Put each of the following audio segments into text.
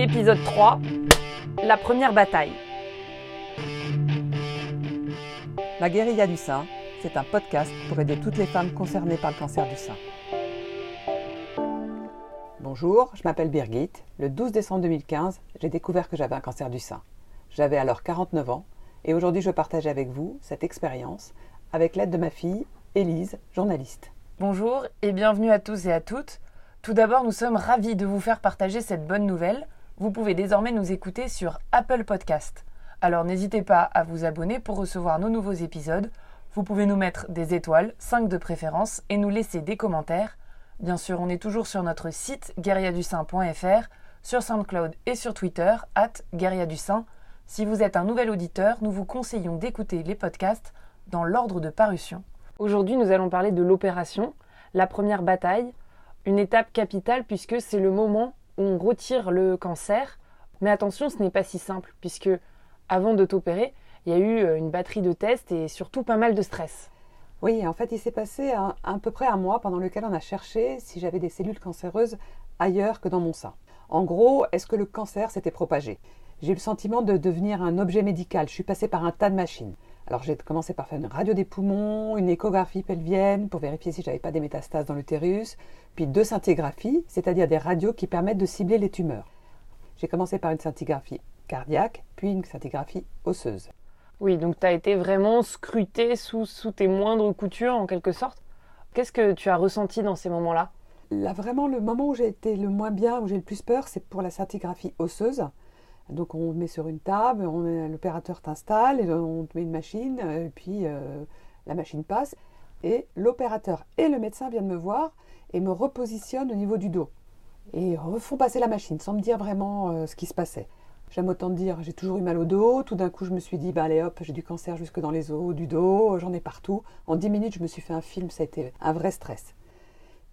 Épisode 3 La première bataille. La guérilla du sein, c'est un podcast pour aider toutes les femmes concernées par le cancer du sein. Bonjour, je m'appelle Birgit. Le 12 décembre 2015, j'ai découvert que j'avais un cancer du sein. J'avais alors 49 ans et aujourd'hui je partage avec vous cette expérience avec l'aide de ma fille, Élise, journaliste. Bonjour et bienvenue à tous et à toutes. Tout d'abord, nous sommes ravis de vous faire partager cette bonne nouvelle. Vous pouvez désormais nous écouter sur Apple Podcast. Alors n'hésitez pas à vous abonner pour recevoir nos nouveaux épisodes. Vous pouvez nous mettre des étoiles, 5 de préférence, et nous laisser des commentaires. Bien sûr, on est toujours sur notre site guerriadussin.fr, sur SoundCloud et sur Twitter, at guerriadussin. Si vous êtes un nouvel auditeur, nous vous conseillons d'écouter les podcasts dans l'ordre de parution. Aujourd'hui, nous allons parler de l'opération, la première bataille, une étape capitale puisque c'est le moment on retire le cancer. Mais attention, ce n'est pas si simple puisque avant de t'opérer, il y a eu une batterie de tests et surtout pas mal de stress. Oui, en fait, il s'est passé à, à peu près un mois pendant lequel on a cherché si j'avais des cellules cancéreuses ailleurs que dans mon sein. En gros, est-ce que le cancer s'était propagé? J'ai eu le sentiment de devenir un objet médical. Je suis passée par un tas de machines. Alors j'ai commencé par faire une radio des poumons, une échographie pelvienne pour vérifier si j'avais pas des métastases dans l'utérus, puis deux scintigraphies, c'est-à-dire des radios qui permettent de cibler les tumeurs. J'ai commencé par une scintigraphie cardiaque, puis une scintigraphie osseuse. Oui, donc tu as été vraiment scruté sous, sous tes moindres coutures en quelque sorte. Qu'est-ce que tu as ressenti dans ces moments-là? Là, vraiment, le moment où j'ai été le moins bien, où j'ai le plus peur, c'est pour la scintigraphie osseuse. Donc on met sur une table, l'opérateur t'installe, on te met une machine, et puis euh, la machine passe. Et l'opérateur et le médecin viennent me voir et me repositionnent au niveau du dos. Et refont passer la machine sans me dire vraiment euh, ce qui se passait. J'aime autant dire, j'ai toujours eu mal au dos. Tout d'un coup, je me suis dit, bah allez hop, j'ai du cancer jusque dans les os du dos, j'en ai partout. En 10 minutes, je me suis fait un film, ça a été un vrai stress.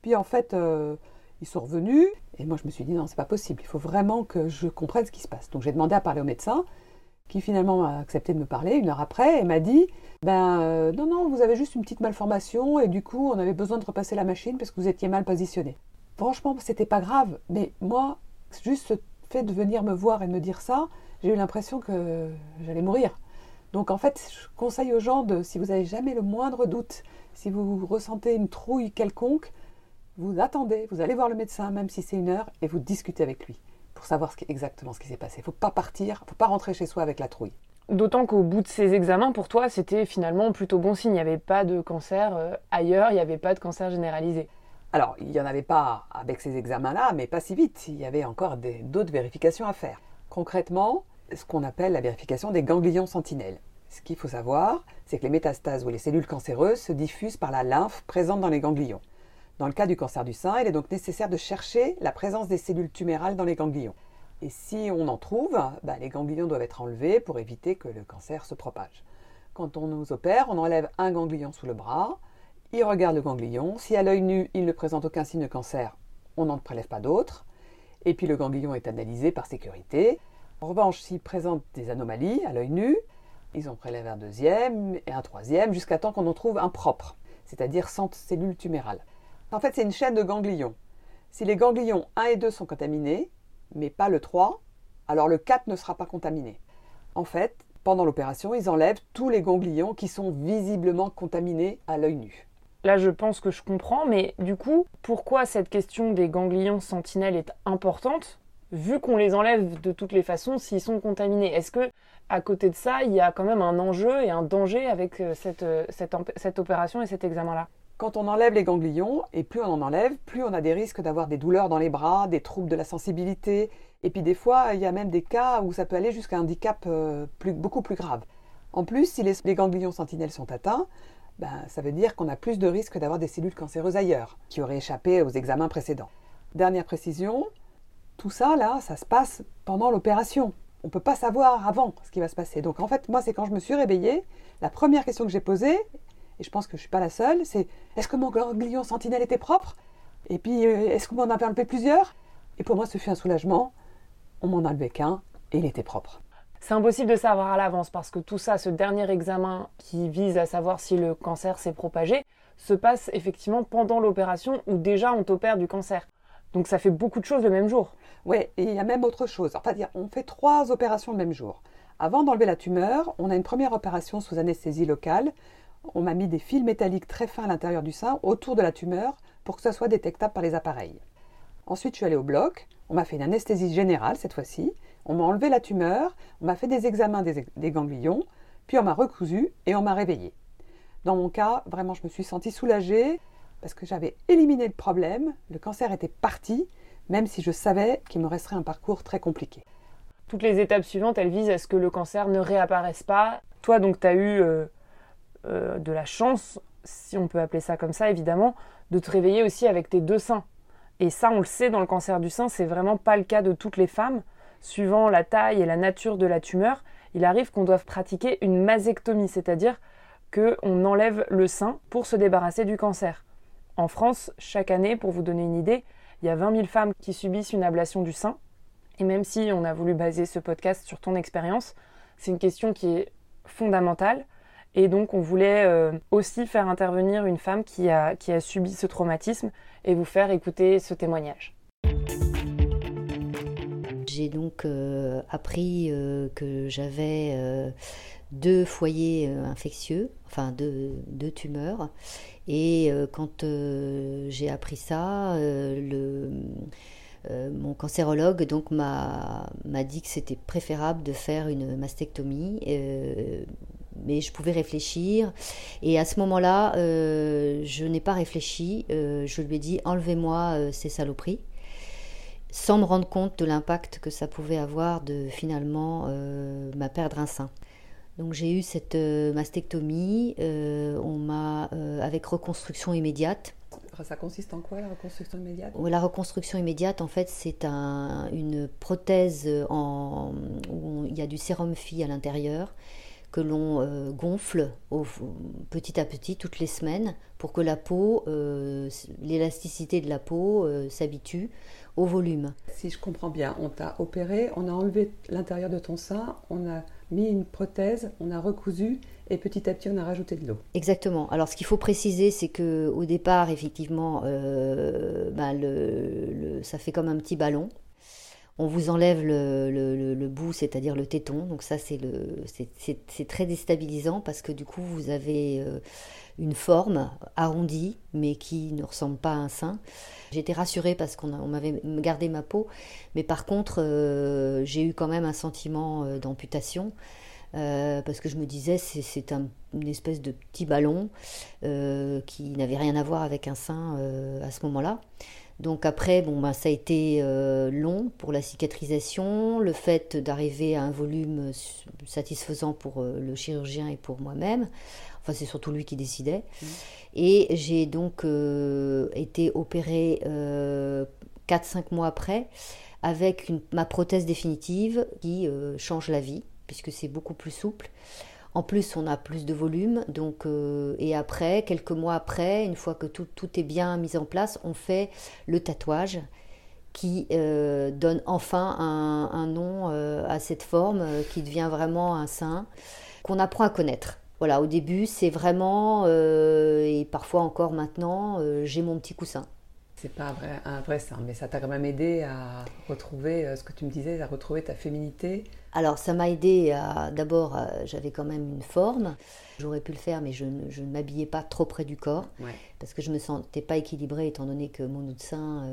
Puis en fait, euh, ils sont revenus et moi je me suis dit non, c'est pas possible, il faut vraiment que je comprenne ce qui se passe. Donc j'ai demandé à parler au médecin qui finalement a accepté de me parler une heure après et m'a dit ben euh, non non, vous avez juste une petite malformation et du coup, on avait besoin de repasser la machine parce que vous étiez mal positionné. Franchement, c'était pas grave, mais moi juste ce fait de venir me voir et de me dire ça, j'ai eu l'impression que j'allais mourir. Donc en fait, je conseille aux gens de si vous avez jamais le moindre doute, si vous ressentez une trouille quelconque, vous attendez, vous allez voir le médecin, même si c'est une heure, et vous discutez avec lui pour savoir ce qui, exactement ce qui s'est passé. Il ne faut pas partir, il ne faut pas rentrer chez soi avec la trouille. D'autant qu'au bout de ces examens, pour toi, c'était finalement plutôt bon signe. Il n'y avait pas de cancer euh, ailleurs, il n'y avait pas de cancer généralisé. Alors, il n'y en avait pas avec ces examens-là, mais pas si vite. Il y avait encore d'autres vérifications à faire. Concrètement, ce qu'on appelle la vérification des ganglions sentinelles. Ce qu'il faut savoir, c'est que les métastases ou les cellules cancéreuses se diffusent par la lymphe présente dans les ganglions. Dans le cas du cancer du sein, il est donc nécessaire de chercher la présence des cellules tumérales dans les ganglions. Et si on en trouve, bah, les ganglions doivent être enlevés pour éviter que le cancer se propage. Quand on nous opère, on enlève un ganglion sous le bras, il regarde le ganglion, si à l'œil nu il ne présente aucun signe de cancer, on n'en prélève pas d'autres, et puis le ganglion est analysé par sécurité. En revanche, s'il présente des anomalies à l'œil nu, ils en prélèvent un deuxième et un troisième jusqu'à temps qu'on en trouve un propre, c'est-à-dire sans cellules tumérales. En fait, c'est une chaîne de ganglions. Si les ganglions 1 et 2 sont contaminés, mais pas le 3, alors le 4 ne sera pas contaminé. En fait, pendant l'opération, ils enlèvent tous les ganglions qui sont visiblement contaminés à l'œil nu. Là, je pense que je comprends, mais du coup, pourquoi cette question des ganglions sentinelles est importante, vu qu'on les enlève de toutes les façons s'ils sont contaminés? Est-ce que, à côté de ça, il y a quand même un enjeu et un danger avec euh, cette, euh, cette, cette opération et cet examen-là? Quand on enlève les ganglions, et plus on en enlève, plus on a des risques d'avoir des douleurs dans les bras, des troubles de la sensibilité, et puis des fois, il y a même des cas où ça peut aller jusqu'à un handicap euh, beaucoup plus grave. En plus, si les, ganglions sentinelles sont atteints, ben, ça veut dire qu'on a plus de risques d'avoir des cellules cancéreuses ailleurs, qui auraient échappé aux examens précédents. Dernière précision, tout ça, là, ça se passe pendant l'opération. On ne peut pas savoir avant ce qui va se passer. Donc en fait, moi, c'est quand je me suis réveillée, la première question que j'ai posée, et je pense que je ne suis pas la seule, c'est est-ce que mon ganglion sentinelle était propre? Et puis, euh, est-ce qu'on m'en avait enlevé plusieurs? Et pour moi, ce fut un soulagement. On m'en a enlevé qu'un et il était propre. C'est impossible de savoir à l'avance parce que tout ça, ce dernier examen qui vise à savoir si le cancer s'est propagé, se passe effectivement pendant l'opération où déjà on t'opère du cancer. Donc ça fait beaucoup de choses le même jour. Oui, et il y a même autre chose. Enfin, on fait trois opérations le même jour. Avant d'enlever la tumeur, on a une première opération sous anesthésie locale. On m'a mis des fils métalliques très fins à l'intérieur du sein, autour de la tumeur, pour que ça soit détectable par les appareils. Ensuite, je suis allée au bloc. On m'a fait une anesthésie générale cette fois-ci. On m'a enlevé la tumeur. On m'a fait des examens des, ganglions. Puis on m'a recousu et on m'a réveillée. Dans mon cas, vraiment, je me suis sentie soulagée parce que j'avais éliminé le problème. Le cancer était parti même si je savais qu'il me resterait un parcours très compliqué. Toutes les étapes suivantes, elles visent à ce que le cancer ne réapparaisse pas. Toi, donc, tu as eu euh, euh, de la chance, si on peut appeler ça comme ça, évidemment, de te réveiller aussi avec tes deux seins. Et ça, on le sait, dans le cancer du sein, c'est vraiment pas le cas de toutes les femmes. Suivant la taille et la nature de la tumeur, il arrive qu'on doive pratiquer une masectomie, c'est-à-dire qu'on enlève le sein pour se débarrasser du cancer. En France, chaque année, pour vous donner une idée, il y a 20 000 femmes qui subissent une ablation du sein. Et même si on a voulu baser ce podcast sur ton expérience, c'est une question qui est fondamentale. Et donc on voulait euh, aussi faire intervenir une femme qui a, qui a subi ce traumatisme et vous faire écouter ce témoignage. J'ai donc euh, appris euh, que j'avais deux foyers infectieux, enfin deux, deux tumeurs, et quand j'ai appris ça, mon cancérologue donc m'a dit que c'était préférable de faire une mastectomie mais je pouvais réfléchir. Et à ce moment-là, je n'ai pas réfléchi. je lui ai dit enlevez-moi ces saloperies, sans me rendre compte de l'impact que ça pouvait avoir de finalement m'a perdre un sein. Donc j'ai eu cette euh, mastectomie, euh, on m'a euh, avec reconstruction immédiate. Ça consiste en quoi la reconstruction immédiate? La reconstruction immédiate, en fait, c'est un, une prothèse en, où il y a du sérum phi à l'intérieur que l'on gonfle au, petit à petit toutes les semaines pour que la peau, l'élasticité de la peau s'habitue au volume. Si je comprends bien, on t'a opéré, on a enlevé l'intérieur de ton sein, on a mis une prothèse, on a recousu et petit à petit on a rajouté de l'eau. Exactement. Alors ce qu'il faut préciser, c'est que au départ, effectivement, euh, bah, ça fait comme un petit ballon. On vous enlève le, bout, c'est-à-dire le téton. Donc ça, c'est très déstabilisant parce que du coup, vous avez euh, une forme arrondie, mais qui ne ressemble pas à un sein. J'étais rassurée parce qu'on m'avait gardé ma peau, mais par contre, euh, j'ai eu quand même un sentiment euh, d'amputation. Parce que je me disais c'est une espèce de petit ballon qui n'avait rien à voir avec un sein à ce moment-là. Donc après, bon, ben, ça a été long pour la cicatrisation, le fait d'arriver à un volume satisfaisant pour le chirurgien et pour moi-même. Enfin, c'est surtout lui qui décidait. Mmh. Et j'ai donc euh, été opérée 4-5 euh, mois après avec ma prothèse définitive qui euh, change la vie, puisque c'est beaucoup plus souple. En plus, on a plus de volume. Donc, et après, quelques mois après, une fois que tout, tout, est bien mis en place, on fait le tatouage qui donne enfin un, nom à cette forme qui devient vraiment un sein qu'on apprend à connaître. Voilà, au début, c'est vraiment, euh, et parfois encore maintenant, euh, j'ai mon petit coussin. C'est pas un vrai, un vrai sein, mais ça t'a quand même aidé à retrouver euh, ce que tu me disais, à retrouver ta féminité. Alors, ça m'a aidé à. D'abord, j'avais quand même une forme. J'aurais pu le faire, mais je ne, je ne m'habillais pas trop près du corps. Parce que je me sentais pas équilibrée, étant donné que mon autre sein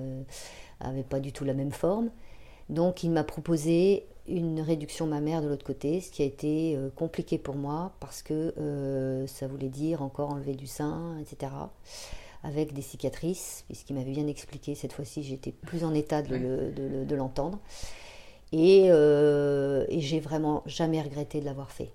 avait pas du tout la même forme. Donc, il m'a proposé une réduction mammaire de l'autre côté, ce qui a été euh, compliqué pour moi parce que euh, ça voulait dire encore enlever du sein, etc. Avec des cicatrices, puisqu'il m'avait bien expliqué, cette fois-ci j'étais plus en état de, l'entendre. Et, euh, et j'ai vraiment jamais regretté de l'avoir fait.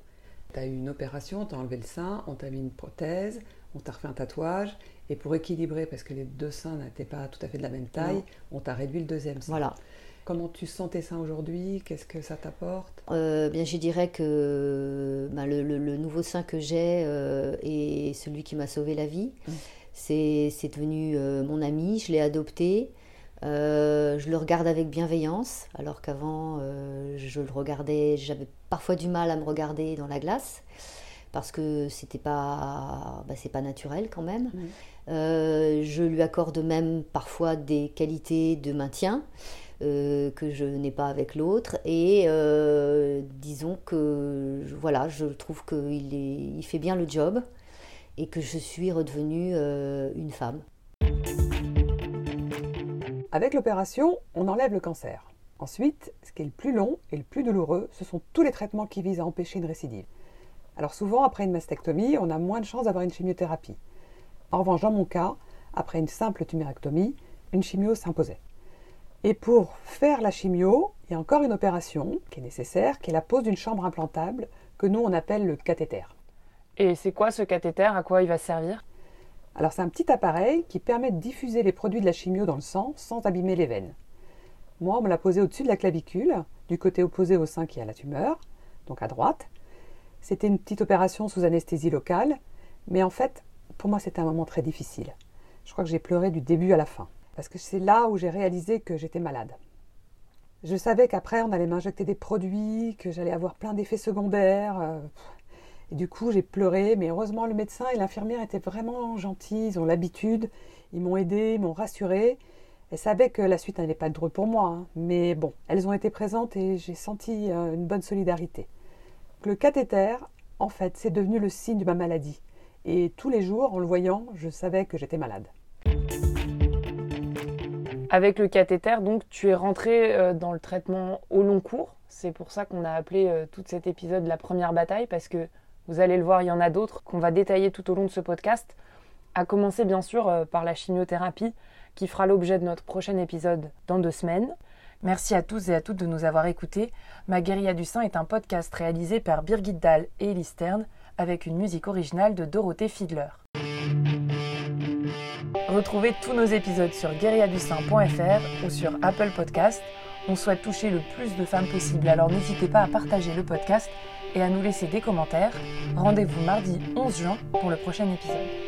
Tu as eu une opération, tu as enlevé le sein, on t'a mis une prothèse, on t'a refait un tatouage, et pour équilibrer, parce que les deux seins n'étaient pas tout à fait de la même taille, on t'a réduit le deuxième sein. Voilà. Comment tu sentais ça aujourd'hui? Qu'est-ce que ça t'apporte? Euh, Bien, je dirais que bah, le, nouveau sein que j'ai euh, est celui qui m'a sauvé la vie. Mmh. C'est devenu euh, mon ami, je l'ai adopté. je le regarde avec bienveillance, alors qu'avant je le regardais, j'avais parfois du mal à me regarder dans la glace parce que c'était pas, bah, c'est pas naturel quand même. Euh, je lui accorde même parfois des qualités de maintien euh, que je n'ai pas avec l'autre. Et euh, disons que voilà, je trouve qu'il il fait bien le job et que je suis redevenue une femme. Avec l'opération, on enlève le cancer. Ensuite, ce qui est le plus long et le plus douloureux, ce sont tous les traitements qui visent à empêcher une récidive. Alors souvent, après une mastectomie, on a moins de chances d'avoir une chimiothérapie. En revanche, dans mon cas, après une simple tumérectomie, une chimio s'imposait. Et pour faire la chimio, il y a encore une opération qui est nécessaire, qui est la pose d'une chambre implantable que nous on appelle le cathéter. Et c'est quoi ce cathéter? À quoi il va servir? Alors c'est un petit appareil qui permet de diffuser les produits de la chimio dans le sang sans abîmer les veines. Moi, on me l'a posé au-dessus de la clavicule, du côté opposé au sein qui a la tumeur, donc à droite. C'était une petite opération sous anesthésie locale, mais en fait, pour moi, c'était un moment très difficile. Je crois que j'ai pleuré du début à la fin, parce que c'est là où j'ai réalisé que j'étais malade. Je savais qu'après, on allait m'injecter des produits, que j'allais avoir plein d'effets secondaires. Euh, et du coup, j'ai pleuré, mais heureusement, le médecin et l'infirmière étaient vraiment gentils, ils ont l'habitude, ils m'ont aidé, ils m'ont rassuré. Elles savaient que la suite n'allait pas être drôle pour moi, hein. mais bon, elles ont été présentes et j'ai senti euh, une bonne solidarité. Le cathéter, en fait, c'est devenu le signe de ma maladie. Et tous les jours, en le voyant, je savais que j'étais malade. Avec le cathéter, donc, tu es rentré euh, dans le traitement au long cours. C'est pour ça qu'on a appelé euh, tout cet épisode la première bataille, parce que vous allez le voir, il y en a d'autres qu'on va détailler tout au long de ce podcast. À commencer bien sûr euh, par la chimiothérapie, qui fera l'objet de notre prochain épisode dans deux semaines. Merci à tous et à toutes de nous avoir écoutés. Ma guérilla du sein est un podcast réalisé par Birgit Dahl et Ellie Stern avec une musique originale de Dorothée Fiedler. Retrouvez tous nos épisodes sur guérilladusein.fr ou sur Apple Podcast. On souhaite toucher le plus de femmes possible, alors n'hésitez pas à partager le podcast et à nous laisser des commentaires. Rendez-vous mardi 11 juin pour le prochain épisode.